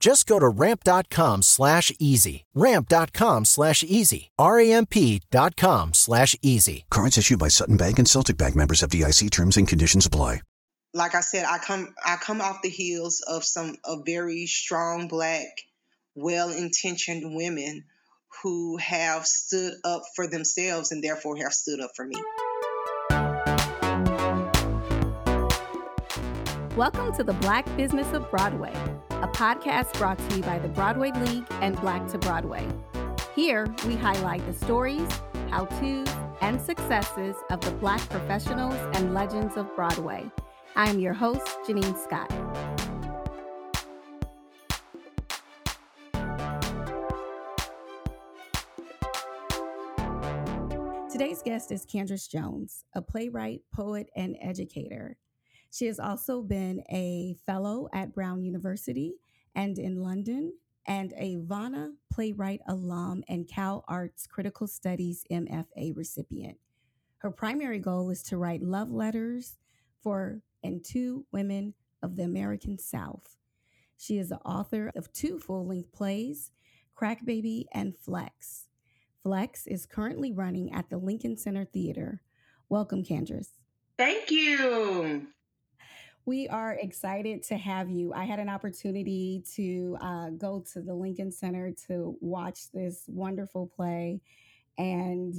Just go to ramp.com slash easy. Ramp.com slash easy. R-A-M-P.com slash easy. Cards issued by Sutton Bank and Celtic Bank members FDIC terms and conditions apply. Like I said, I come I come off the heels of some of very strong black, well intentioned women who have stood up for themselves and therefore have stood up for me. Welcome to the Black Business of Broadway, a podcast brought to you by the Broadway League and Black to Broadway. Here, we highlight the stories, how to's, and successes of the Black professionals and legends of Broadway. I am your host, Gennean Scott. Today's guest is Candrice Jones, a playwright, poet, and educator. She has also been a fellow at Brown University and in London, and a Vona Playwright alum and Cal Arts Critical Studies MFA recipient. Her primary goal is to write love letters for and to women of the American South. She is the author of two full length plays, Crack Baby and Flex. Flex is currently running at the Lincoln Center Theater. Welcome, Candrice. Thank you. We are excited to have you. I had an opportunity to uh, go to the Lincoln Center to watch this wonderful play, and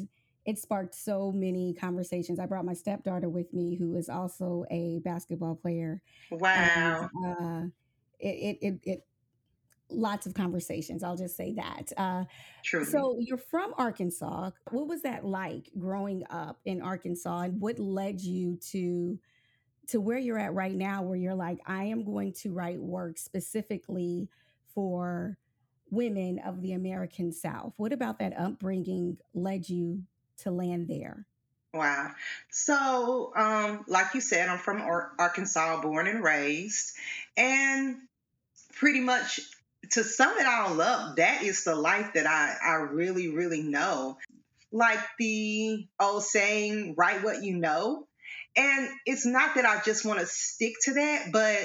it sparked so many conversations. I brought my stepdaughter with me, who is also a basketball player. Wow. And, uh, it, it, it, it, lots of conversations. I'll just say that. Uh, True. So you're from Arkansas. What was that like growing up in Arkansas, and what led you to? To where you're at right now, where you're like, I am going to write work specifically for women of the American South. What about that upbringing led you to land there? Wow. So, um, like you said, I'm from Ar- Arkansas, born and raised. And pretty much to sum it all up, that is the life that I, I really, really know. Like the old saying, write what you know. And it's not that I just want to stick to that, but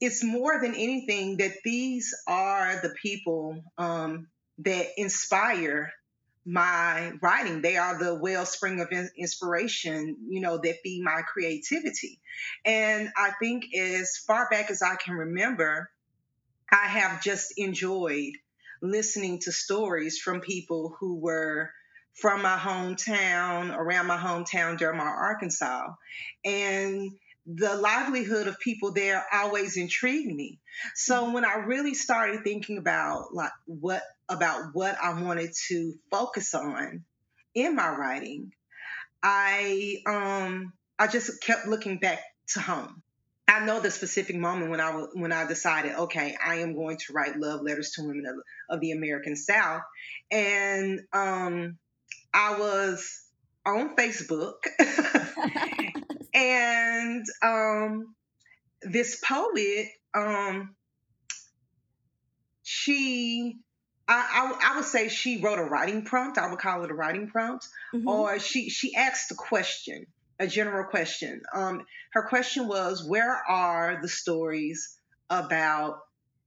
it's more than anything that these are the people um, that inspire my writing. They are the wellspring of inspiration, you know, that feed my creativity. And I think as far back as I can remember, I have just enjoyed listening to stories from people who were from my hometown, around my hometown, Dermott, Arkansas. And the livelihood of people there always intrigued me. So when I really started thinking about like what about what I wanted to focus on in my writing, I um I just kept looking back to home. I know the specific moment when I when I decided, okay, I am going to write love letters to women of, of the American South, and um, I was on Facebook and um, this poet, um, she I, I, I would say she wrote a writing prompt. I would call it a writing prompt, mm-hmm. or she she asked a question, a general question. Um, her question was, "Where are the stories about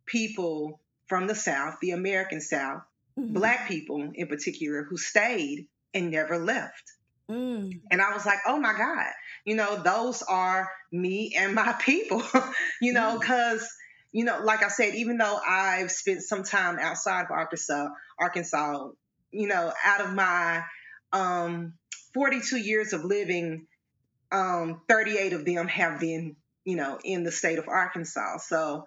people from the South, the American South, mm-hmm. Black people in particular, who stayed and never left?" Mm. And I was like, "Oh my God, you know, those are me and my people, you know, because." Mm you know, like I said, even though I've spent some time outside of Arkansas, Arkansas, you know, out of my um, 42 years of living, um, 38 of them have been, you know, in the state of Arkansas. So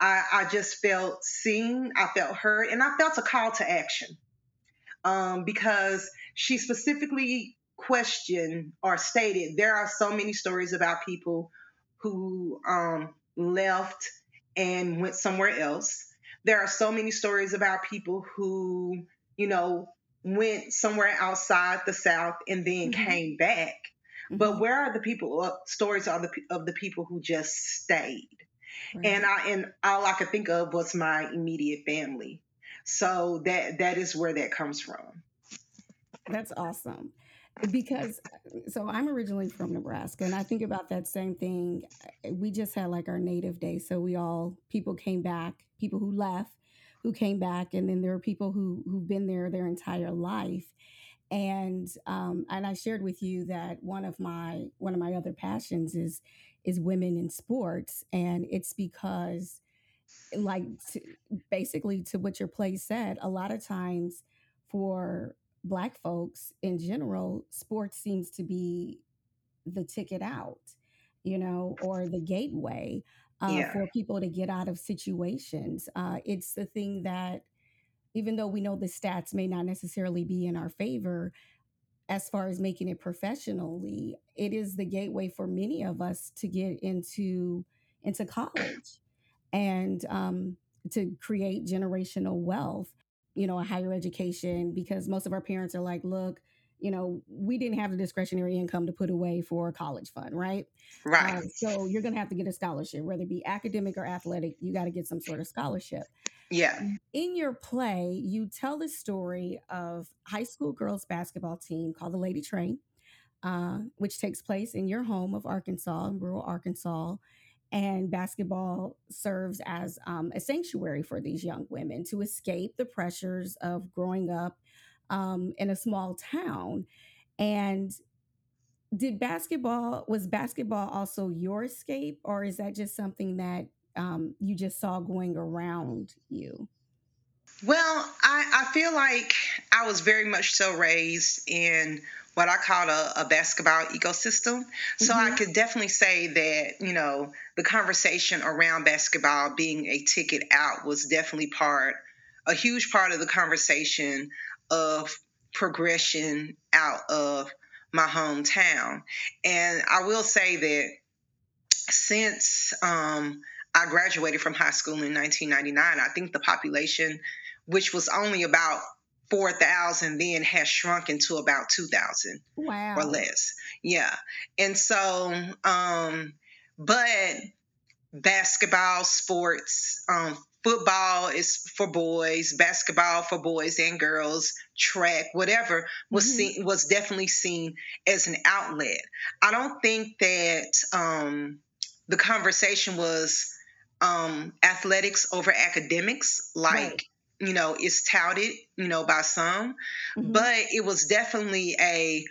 I, I just felt seen, I felt heard, and I felt a call to action um, because she specifically questioned or stated there are so many stories about people who um, left and went somewhere else. There are so many stories about people who, you know, went somewhere outside the South and then mm-hmm. came back. Mm-hmm. But where are the people? Uh, stories of the of the people who just stayed, right. and I and all I could think of was my immediate family. So that that is where that comes from. That's awesome because so I'm originally from Nebraska and I think about that same thing. We just had like our native day. So we all people came back, people who left, who came back, and then there are people who who've been there their entire life. And um, and I shared with you that one of my one of my other passions is is women in sports, and it's because like to, basically to what your play said, a lot of times for black folks in general, sports seems to be the ticket out, you know, or the gateway uh, yeah. for people to get out of situations. Uh, it's the thing that, even though we know the stats may not necessarily be in our favor, as far as making it professionally, it is the gateway for many of us to get into into college and um, to create generational wealth you know, a higher education because most of our parents are like, look, you know, we didn't have the discretionary income to put away for a college fund, right? Right. Um, so you're going to have to get a scholarship, whether it be academic or athletic, you got to get some sort of scholarship. Yeah. In your play, you tell the story of high school girls basketball team called the Lady Train, uh, which takes place in your home of Arkansas, in rural Arkansas and basketball serves as um, a sanctuary for these young women to escape the pressures of growing up um, in a small town. And did basketball was basketball also your escape, or is that just something that um, you just saw going around you? Well, I, I feel like I was very much so raised in what I call a, a basketball ecosystem. So mm-hmm. I could definitely say that, you know, the conversation around basketball being a ticket out was definitely part, a huge part of the conversation of progression out of my hometown. And I will say that since um, I graduated from high school in 1999, I think the population, which was only about 4,000 then has shrunken to about 2,000 wow. or less. Yeah. And so, um, but basketball, sports, um, football is for boys, basketball for boys and girls, track, whatever was mm-hmm. seen was definitely seen as an outlet. I don't think that um, the conversation was um, athletics over academics, like right you know, is touted, you know, by some, mm-hmm. but it was definitely a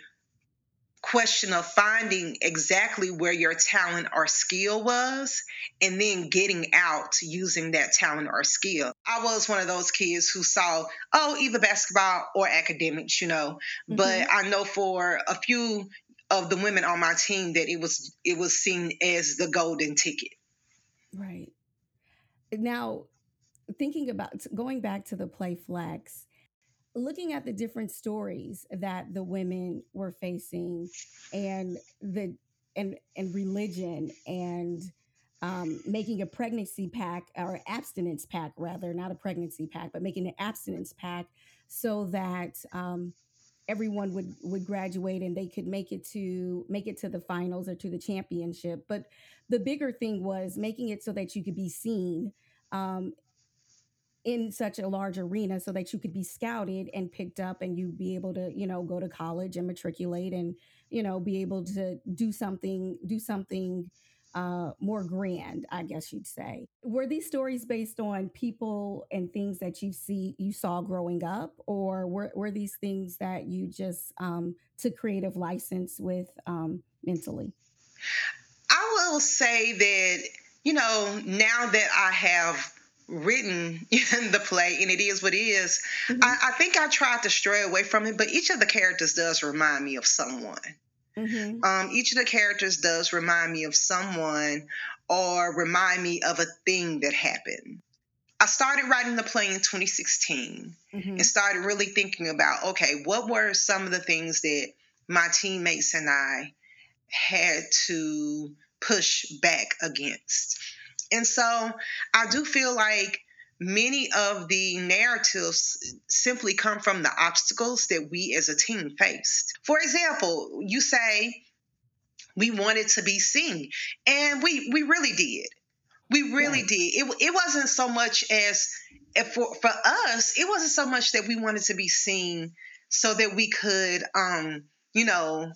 question of finding exactly where your talent or skill was and then getting out using that talent or skill. I was one of those kids who saw, oh, either basketball or academics, you know, mm-hmm. but I know for a few of the women on my team that it was it was seen as the golden ticket. Right. Now, thinking about going back to the play flex looking at the different stories that the women were facing and the and and religion and um, making a pregnancy pack or abstinence pack rather not a pregnancy pack but making an abstinence pack so that um, everyone would would graduate and they could make it to make it to the finals or to the championship. But the bigger thing was making it so that you could be seen um, in such a large arena so that you could be scouted and picked up and you be able to you know go to college and matriculate and you know be able to do something do something uh, more grand, I guess you'd say. Were these stories based on people and things that you see you saw growing up, or were, were these things that you just um, took creative license with um, mentally? I will say that you know now that I have written in the play and it is what it is, mm-hmm. I, I think I tried to stray away from it, but each of the characters does remind me of someone. Mm-hmm. Um, each of the characters does remind me of someone or remind me of a thing that happened. I started writing the play in 2016 mm-hmm. and started really thinking about okay, what were some of the things that my teammates and I had to push back against? And so I do feel like many of the narratives simply come from the obstacles that we as a team faced. For example, you say we wanted to be seen, and we we really did. We really right. did. It, it wasn't so much as for for us, it wasn't so much that we wanted to be seen so that we could um, you know,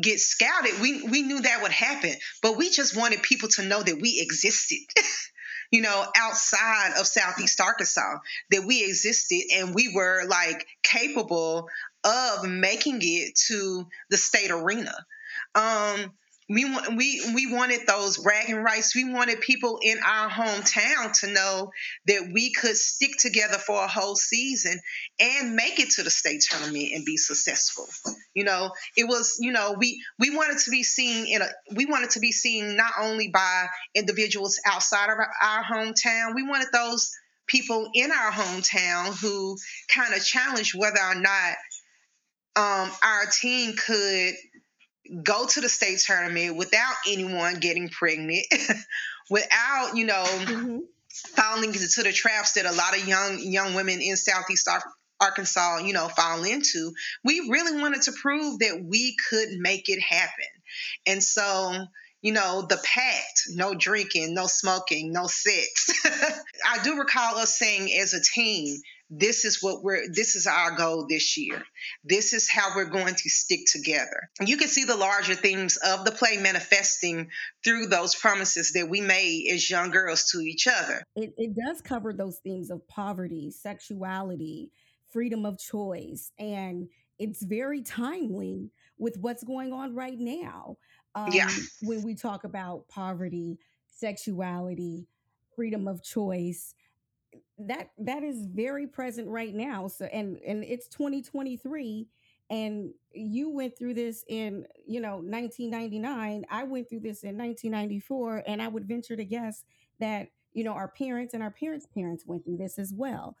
get scouted. We we knew that would happen, but we just wanted people to know that we existed. you know, outside of Southeast Arkansas, that we existed and we were like capable of making it to the state arena. Um, we we we wanted those bragging rights. We wanted people in our hometown to know that we could stick together for a whole season and make it to the state tournament and be successful. You know, it was you know we we wanted to be seen in a we wanted to be seen not only by individuals outside of our, our hometown. We wanted those people in our hometown who kind of challenged whether or not um, our team could go to the state tournament without anyone getting pregnant, without, you know, mm-hmm. falling into the traps that a lot of young young women in Southeast Arkansas, you know, fall into. We really wanted to prove that we could make it happen. And so, you know, the pact, no drinking, no smoking, no sex. I do recall us saying as a team, this is what we're this is our goal this year. This is how we're going to stick together. You can see the larger themes of the play manifesting through those promises that we made as young girls to each other. It, it does cover those themes of poverty sexuality freedom of choice and it's very timely with what's going on right now. Um, yeah. when we talk about poverty sexuality freedom of choice that that is very present right now so and and it's 2023 and you went through this in you know 1999 i went through this in 1994 and i would venture to guess that you know our parents and our parents parents went through this as well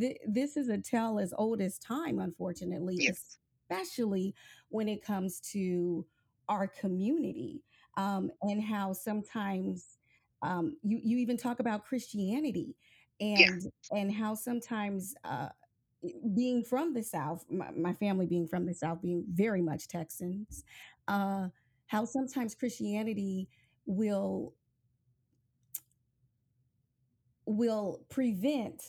Th- this is a tale as old as time unfortunately yes. especially when it comes to our community um, and how sometimes um, you you even talk about christianity and yeah. and how sometimes uh, being from the South, my, my, family being from the South, being very much Texans, uh, how sometimes Christianity will will prevent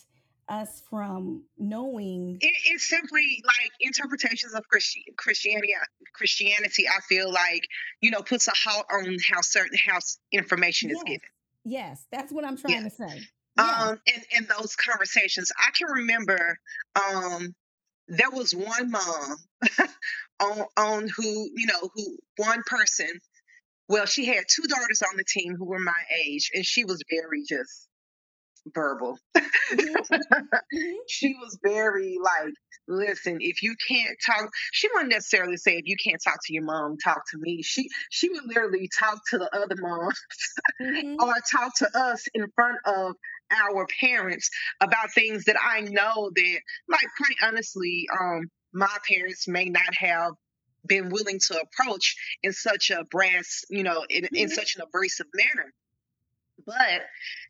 us from knowing it, it's simply like interpretations of Christi- christianity christianity i feel like you know puts a halt on how certain how information yes. is given yes that's what i'm trying yeah. to say um, in, in those conversations. I can remember um, there was one mom on, on who, you know, who one person, well, she had two daughters on the team who were my age, and she was very just verbal. Mm-hmm. mm-hmm. she was very like, listen, if you can't talk, she wouldn't necessarily say if you can't talk to your mom, talk to me. She she would literally talk to the other moms mm-hmm. or talk to us in front of our parents about things that I know that, like, quite honestly, um, my parents may not have been willing to approach in such a brass, you know, in, mm-hmm. in such an abrasive manner but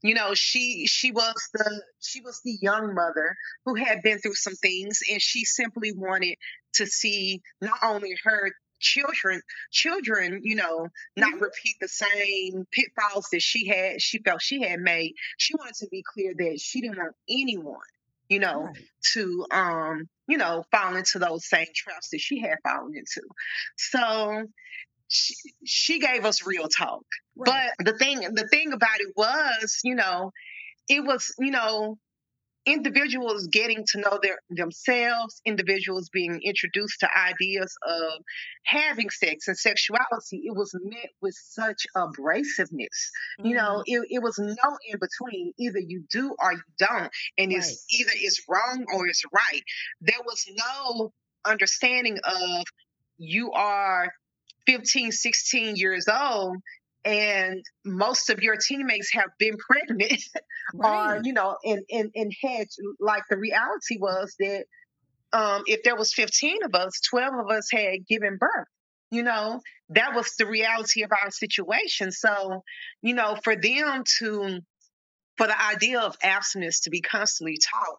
you know she she was the she was the young mother who had been through some things and she simply wanted to see not only her children children you know not Mhm. repeat the same pitfalls that she had she felt she had made she wanted to be clear that she didn't want anyone you know Right. to um you know fall into those same traps that she had fallen into so she, she gave us real talk Right. but the thing the thing about it was you know it was you know individuals getting to know their themselves individuals being introduced to ideas of having sex and sexuality it was met with such abrasiveness you know Mm-hmm. it, it was no in between either you do or you don't and Right. it's either it's wrong or it's right there was no understanding of you are 15 16 years old and most of your teammates have been pregnant or you know and and and had like the reality was that um if there was 15 of us 12 of us had given birth you know that was the reality of our situation. So you know for them to for the idea of abstinence to be constantly taught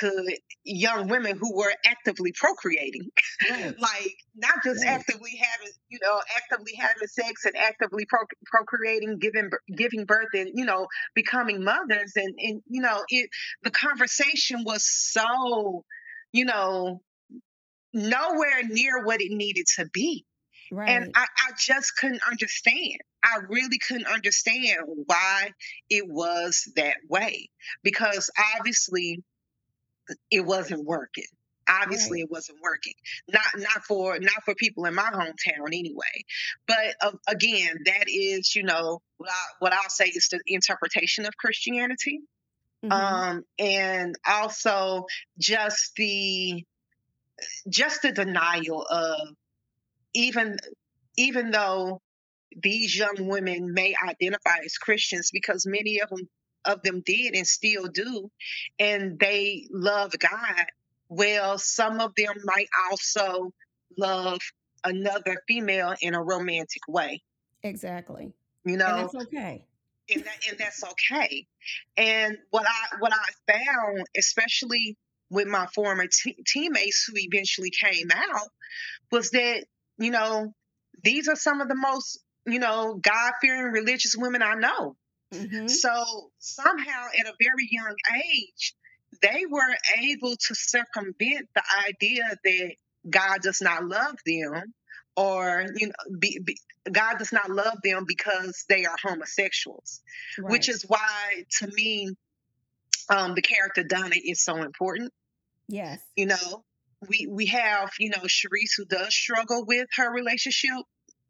to young women who were actively procreating Right. like not just Right. actively having you know actively having sex and actively pro- procreating giving giving birth and you know becoming mothers and and you know it the conversation was so you know nowhere near what it needed to be Right. and I, I just couldn't understand i really couldn't understand why it was that way because obviously it wasn't working obviously Right. it wasn't working not not for not for people in my hometown anyway but uh, again that is you know what, I, what i'll say is the interpretation of christianity Mhm. um and also just the just the denial of even even though these young women may identify as Christians because many of them of them did and still do and they love God well some of them might also love another female in a romantic way exactly. you And know that's okay. and that and that's okay. And what I what I found, especially with my former te- teammates who eventually came out, was that you know these are some of the most you know God fearing religious women I know. Hmm So somehow at a very young age, they were able to circumvent the idea that God does not love them or you know be, be, God does not love them because they are homosexuals which is why to me um the character Donna is so important. Yes. you know we we have you know Sharice who does struggle with her relationship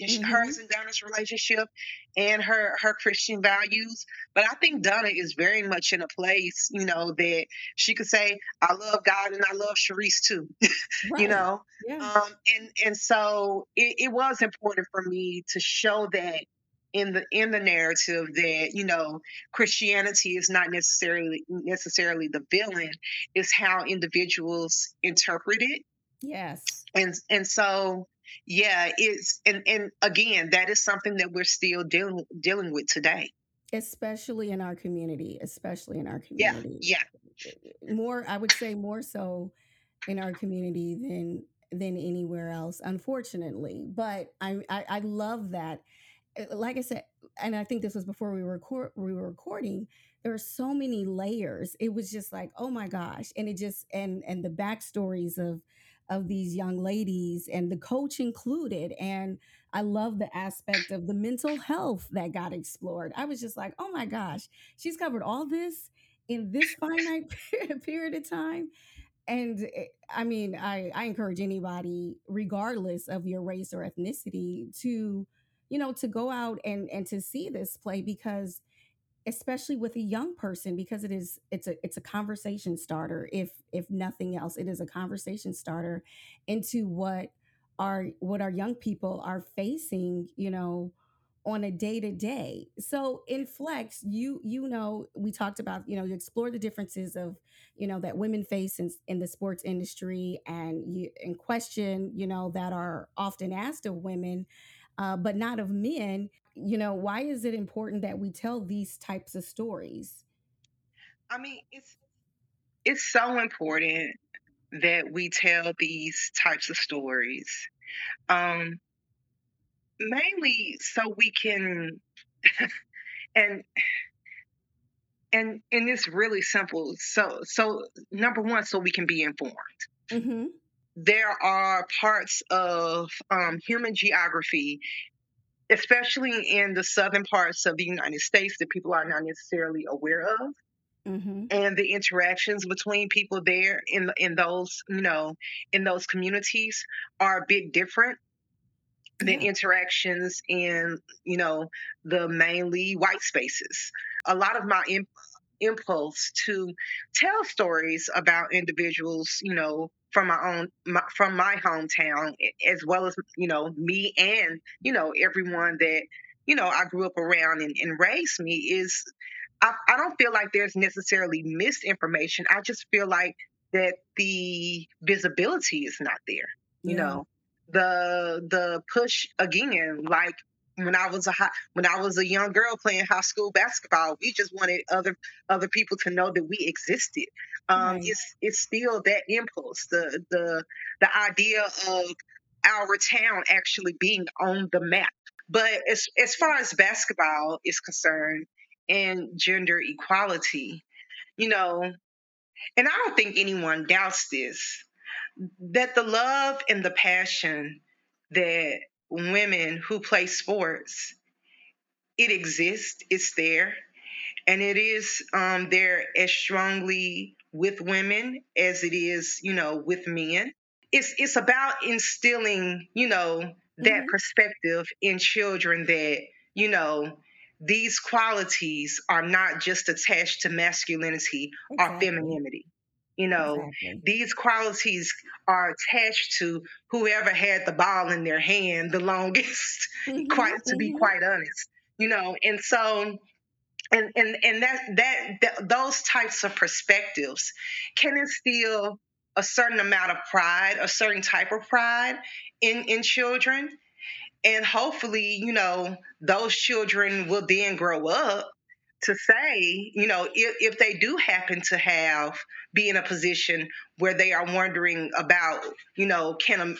Mhm. hers and Donna's relationship and her her Christian values but I think Donna is very much in a place you know that she could say I love God and I love Sharice too Right. you know Yeah. um, and and so it, it was important for me to show that in the in the narrative that you know Christianity is not necessarily necessarily the villain, it's how individuals interpret it, yes. and and so yeah, it's and and again that is something that we're still dealing dealing with today. Especially in our community. Especially in our community. yeah, yeah more i would say more so in our community than than anywhere else unfortunately but i i, I love that Uh, like i said and i think this was before we were record we were recording there are so many layers it was just like oh my gosh and it just and and the backstories of of these young ladies and the coach included and i love the aspect of the mental health that got explored. I was just like oh my gosh she's covered all this in this finite period of time. And eh, i mean i i encourage anybody regardless of your race or ethnicity to you know to go out and and to see this play because especially with a young person because it is it's a it's a conversation starter if if nothing else it is a conversation starter into what our what our young people are facing you know on a day to day so in flex you you know we talked about you know you explore the differences of you know that women face in, in the sports industry and you and question you know that are often asked of women uh, but not of men you know why is it important that we tell these types of stories? I mean it's it's so important that we tell these types of stories um mainly so we can and and and it's really simple. So so number one so we can be informed. Mm-hmm. there are parts of um, human geography especially in the southern parts of the united states that people are not necessarily aware of Mm-hmm. and the interactions between people there in in those you know in those communities are a bit different than Yeah. interactions in you know the mainly white spaces a lot of my impulse to tell stories about individuals you know from my own my, from my hometown as well as you know me and you know everyone that you know i grew up around and, and raised me is I, I don't feel like there's necessarily misinformation i just feel like that the visibility is not there you Yeah. know the the push again like when i was a high, when i was a young girl playing high school basketball we just wanted other other people to know that we existed um Right. it's it's still that impulse the the the idea of our town actually being on the map but as as far as basketball is concerned and gender equality you know and i don't think anyone doubts this that the love and the passion that women who play sports. It exists it's there and it is um, there as strongly with women as it is you know with men. It's it's about instilling you know that Mhm. perspective in children that you know these qualities are not just attached to masculinity or femininity you know Exactly. these qualities are attached to whoever had the ball in their hand the longest quite to be mhm. quite honest you know and so and and and that that, that those types of perspectives can instill a certain amount of pride a certain type of pride in in children and hopefully you know those children will then grow up to say you know if, if they do happen to have be in a position where they are wondering about you know can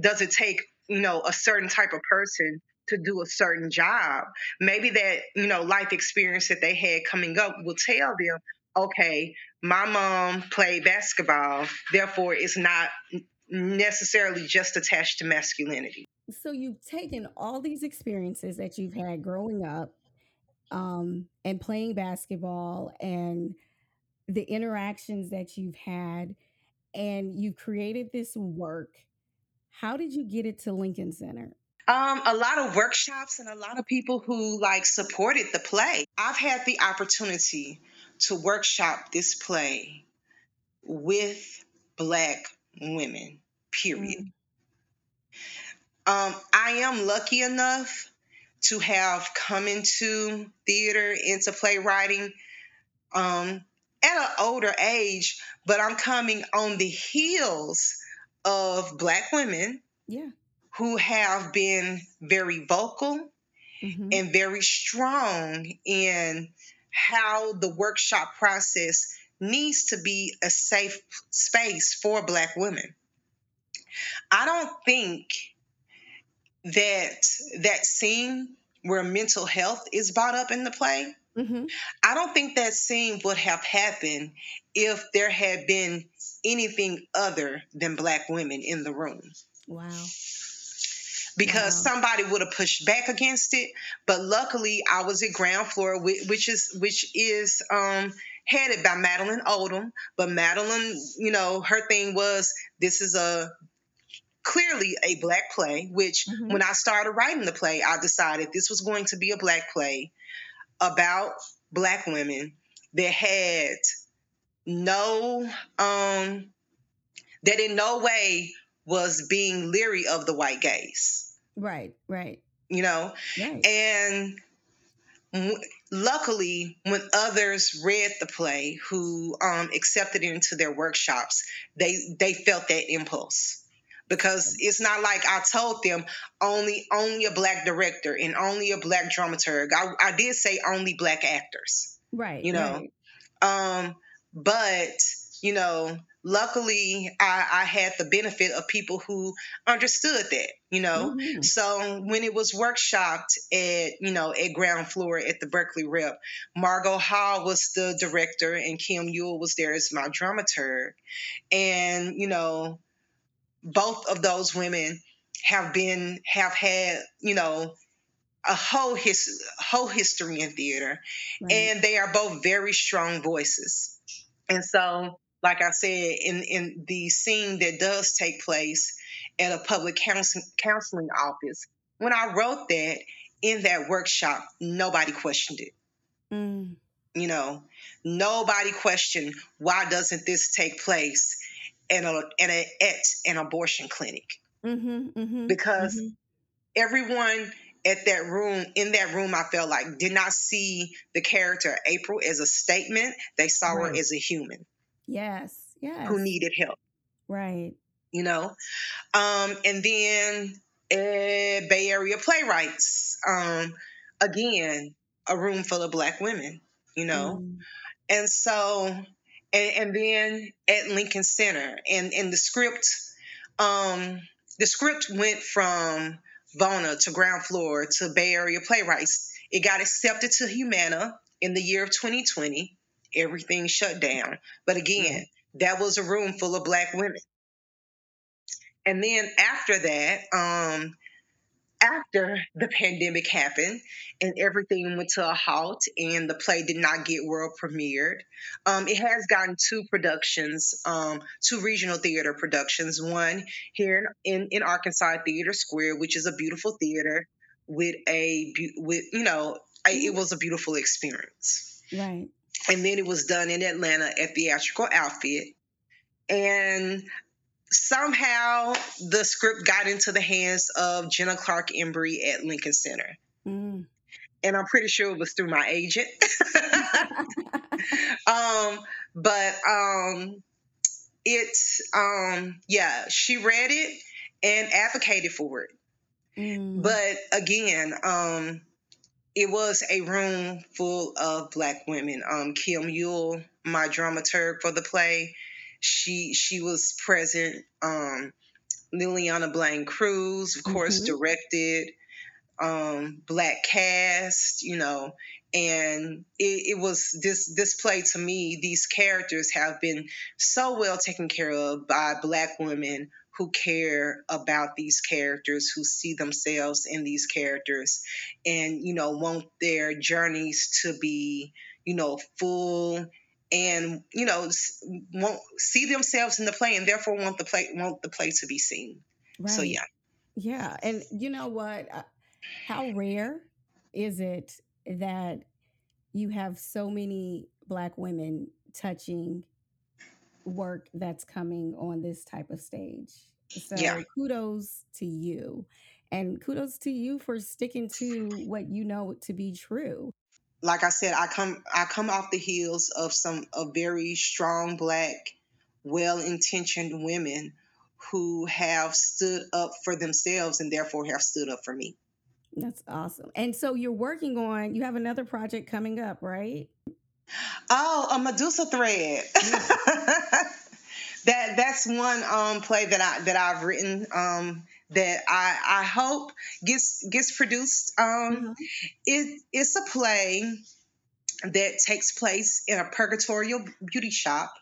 does it take you know a certain type of person to do a certain job? Maybe that you know life experience that they had coming up will tell them okay my mom played basketball therefore it's not necessarily just attached to masculinity. So you've taken all these experiences that you've had growing up um, and playing basketball and the interactions that you've had, and you've created this work. How did you get it to Lincoln Center? Um, a lot of workshops and a lot of people who like supported the play. I've had the opportunity to workshop this play with black women, period. Um, I am lucky enough to have come into theater, into playwriting um, at an older age, but I'm coming on the heels of black women Yeah. who have been very vocal Mhm. and very strong in how the workshop process needs to be a safe space for black women. I don't think that that scene where mental health is brought up in the play, Mhm. I don't think that scene would have happened if there had been anything other than black women in the room Wow. because Wow. somebody would have pushed back against it. But luckily, I was at ground floor, which is which is um, headed by Madeleine Oldham. But Madeleine, you know, her thing was this is a clearly a black play. Which Mhm. when I started writing the play, I decided this was going to be a black play about black women that had no um that in no way was being leery of the white gaze Right. Right. you know Right. and w- luckily when others read the play who um, accepted it into their workshops they they felt that impulse because it's not like i told them only only a black director and only a black dramaturg i, I did say only black actors right. you know, right. um but you know, luckily I, I, had the benefit of people who understood that you know mm-hmm. so when it was workshopped at you know at ground floor at the berkeley rep Margo Hall was the director and Kim Euell was there as my dramaturg and you know both of those women have been have had you know a whole his whole history in theater right. and they are both very strong voices and so like I said, in in the scene that does take place at a public counseling counseling office, when I wrote that in that workshop, nobody questioned it. Mm. You know, nobody questioned why doesn't this take place in a, in a at an abortion clinic? Mm-hmm, mm-hmm, because mm-hmm. everyone at that room in that room i felt like did not see the character april as a statement they saw right. her as a human Yes, yes. Who needed help. Right. You know? Um, and then uh, Bay Area playwrights. Um, again, a room full of black women, you know? Mm. And so, and, and, then at Lincoln Center, and, and the script, um, the script went from Vona to ground floor to Bay Area playwrights. It got accepted to Humana in the year of 2020 everything shut down. But again, that was a room full of black women. And then after that, um, after the pandemic happened and everything went to a halt and the play did not get world premiered, um, it has gotten two productions, um, two regional theater productions. One here in, in, Arkansas TheatreSquared, which is a beautiful theater with a with you know a, it was a beautiful experience. Right and then it was done in Atlanta at Theatrical Outfit. And somehow the script got into the hands of Jenna Clark Embry at Lincoln Center. Mm. And I'm pretty sure it was through my agent. um, but um, it, um, yeah, she read it and advocated for it. Mm. But again, um, it was a room full of black women. Um, Kim Euell, my dramaturg for the play, she she was present. Um, Lileana Blain-Cruz, of course, mm-hmm. directed. Um, black cast, you know, and it, it, was this this play to me. These characters have been so well taken care of by black women who care about these characters, who see themselves in these characters, and you know want their journeys to be you know full and you know won't see themselves in the play and therefore want the play want the play to be seen. Right. So yeah, yeah, and you know what? Uh, how rare is it that you have so many black women touching work that's coming on this type of stage. So yeah. kudos to you. And kudos to you for sticking to what you know to be true. Like I said, I come I come off the heels of some of very strong black, well-intentioned women who have stood up for themselves and therefore have stood up for me. That's awesome. And so you're working on you have another project coming up, right? Oh, a Medusa thread. that that's one um, play that I that I've written um, that I I hope gets gets produced. Um, mm-hmm. it, it's a play that takes place in a purgatorial beauty shop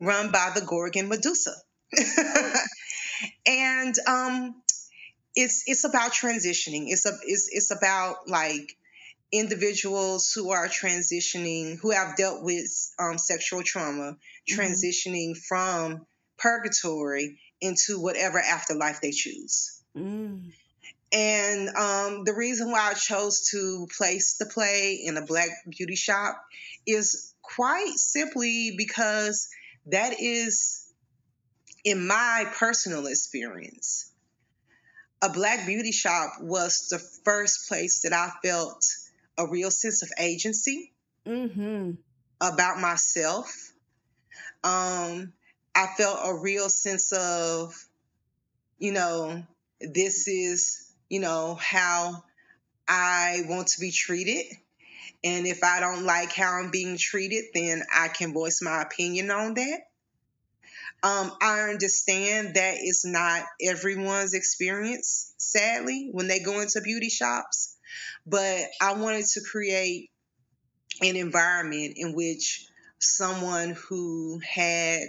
run by the Gorgon Medusa, and um, it's it's about transitioning. It's a it's it's about like individuals who are transitioning, who have dealt with um, sexual trauma, mm-hmm. transitioning mm-hmm. from purgatory into whatever afterlife they choose. Mm. And um, the reason why I chose to place the play in a black beauty shop is quite simply because that is, in my personal experience, a black beauty shop was the first place that I felt a real sense of agency mm-hmm. about myself. Um, I felt a real sense of, you know, this is, you know, how I want to be treated. And if I don't like how I'm being treated, then I can voice my opinion on that. Um, I understand that it's not everyone's experience, sadly, when they go into beauty shops, but I wanted to create an environment in which someone who had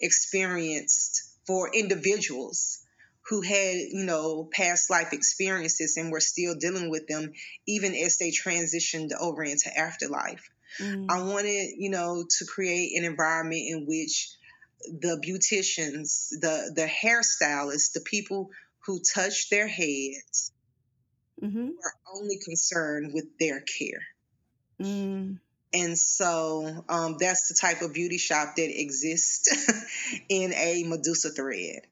experienced for individuals who had, you know, past life experiences and were still dealing with them even as they transitioned over into afterlife. Mm. I wanted, you know, to create an environment in which the beauticians, the the hairstylists, the people who touch their heads mm-hmm. are only concerned with their care. Mm. And so um, that's the type of beauty shop that exists in a Medusa thread.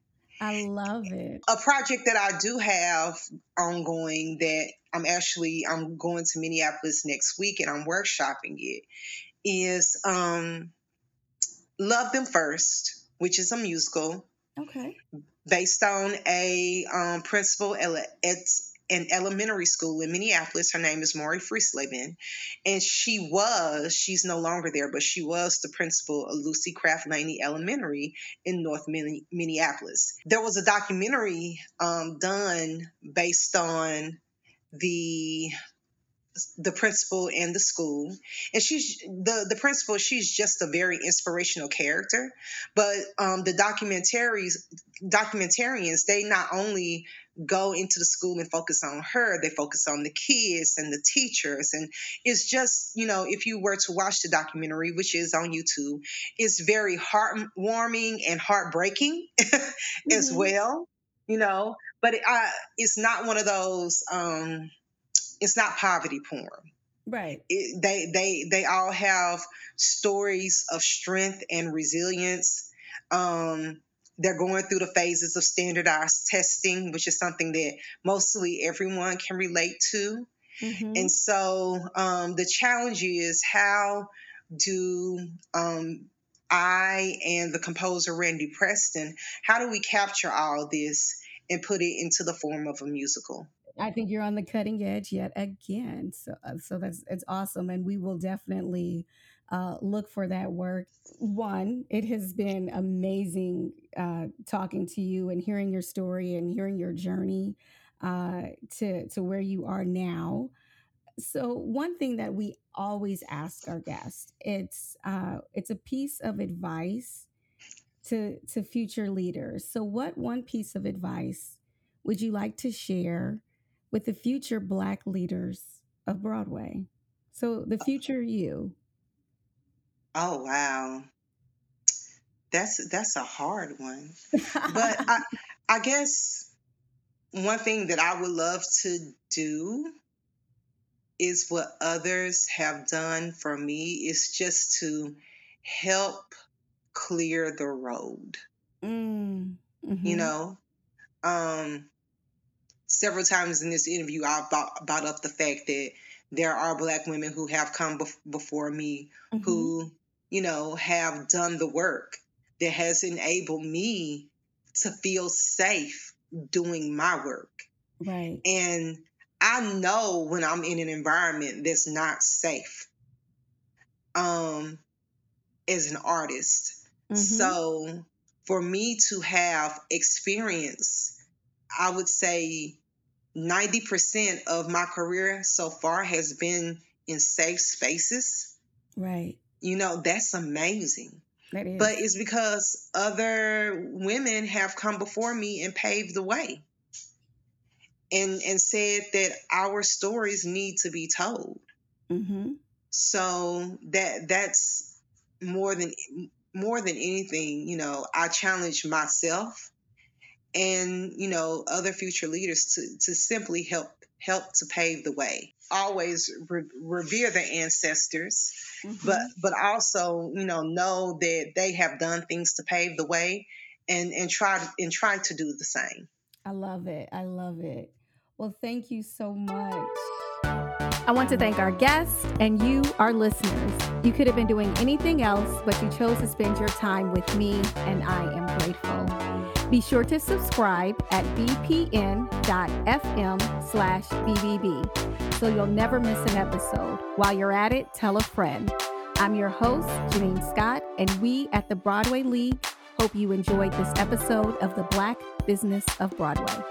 I love it. A project that I do have ongoing that I'm actually I'm going to Minneapolis next week and I'm workshopping it is um Love Them First, which is a musical. Okay. Based on a um, principal at, an elementary school in Minneapolis. Her name is Mauri Friestleben. And she was, she's no longer there, but she was the principal of Lucy Craft Laney Elementary in North Minneapolis. There was a documentary um, done based on the the principal and the school and she's the the principal she's just a very inspirational character but um, the documentaries documentarians they not only go into the school and focus on her they focus on the kids and the teachers and it's just you know if you were to watch the documentary which is on youtube it's very heartwarming and heartbreaking mm-hmm. as well you know but it, I, it's not one of those um it's not poverty porn. Right. It, they they they all have stories of strength and resilience. Um, they're going through the phases of standardized testing, which is something that mostly everyone can relate to. Mm-hmm. And so um, the challenge is how do um, I and the composer Randy Preston, how do we capture all this and put it into the form of a musical? I think you're on the cutting edge yet again. So, uh, so that's it's awesome, and we will definitely uh, look for that work. One, it has been amazing uh, talking to you and hearing your story and hearing your journey uh, to to where you are now. So, one thing that we always ask our guests it's uh, it's a piece of advice to to future leaders. So, what one piece of advice would you like to share? with the future Black leaders of Broadway. So, the uh future you. Oh, wow. That's that's a hard one. but I I guess one thing that I would love to do is what others have done for me is just to help clear the road. Mm, mm-hmm. You know, um, several times in this interview, I've brought, brought up the fact that there are black women who have come bef- before me mm-hmm. who, you know, have done the work that has enabled me to feel safe doing my work. Right. And I know when I'm in an environment that's not safe um as an artist. Mm-hmm. So for me to have experience, I would say 90% of my career so far has been in safe spaces. Right. You know, that's amazing. That is. But it's because other women have come before me and paved the way. And and said that our stories need to be told. Mm-hmm. So that that's more than more than anything, you know, I challenge myself and you know other future leaders to to simply help help to pave the way always re- revere their ancestors mm-hmm. but but also you know know that they have done things to pave the way and and try and try to do the same i love it i love it well thank you so much I want to thank our guests and you, our listeners. You could have been doing anything else, but you chose to spend your time with me, and I am grateful. Be sure to subscribe at bpn.fm slash BBB so you'll never miss an episode. While you're at it, tell a friend. I'm your host, Gennean Scott, and we at the Broadway League Hope you enjoyed this episode of The Black Business of Broadway.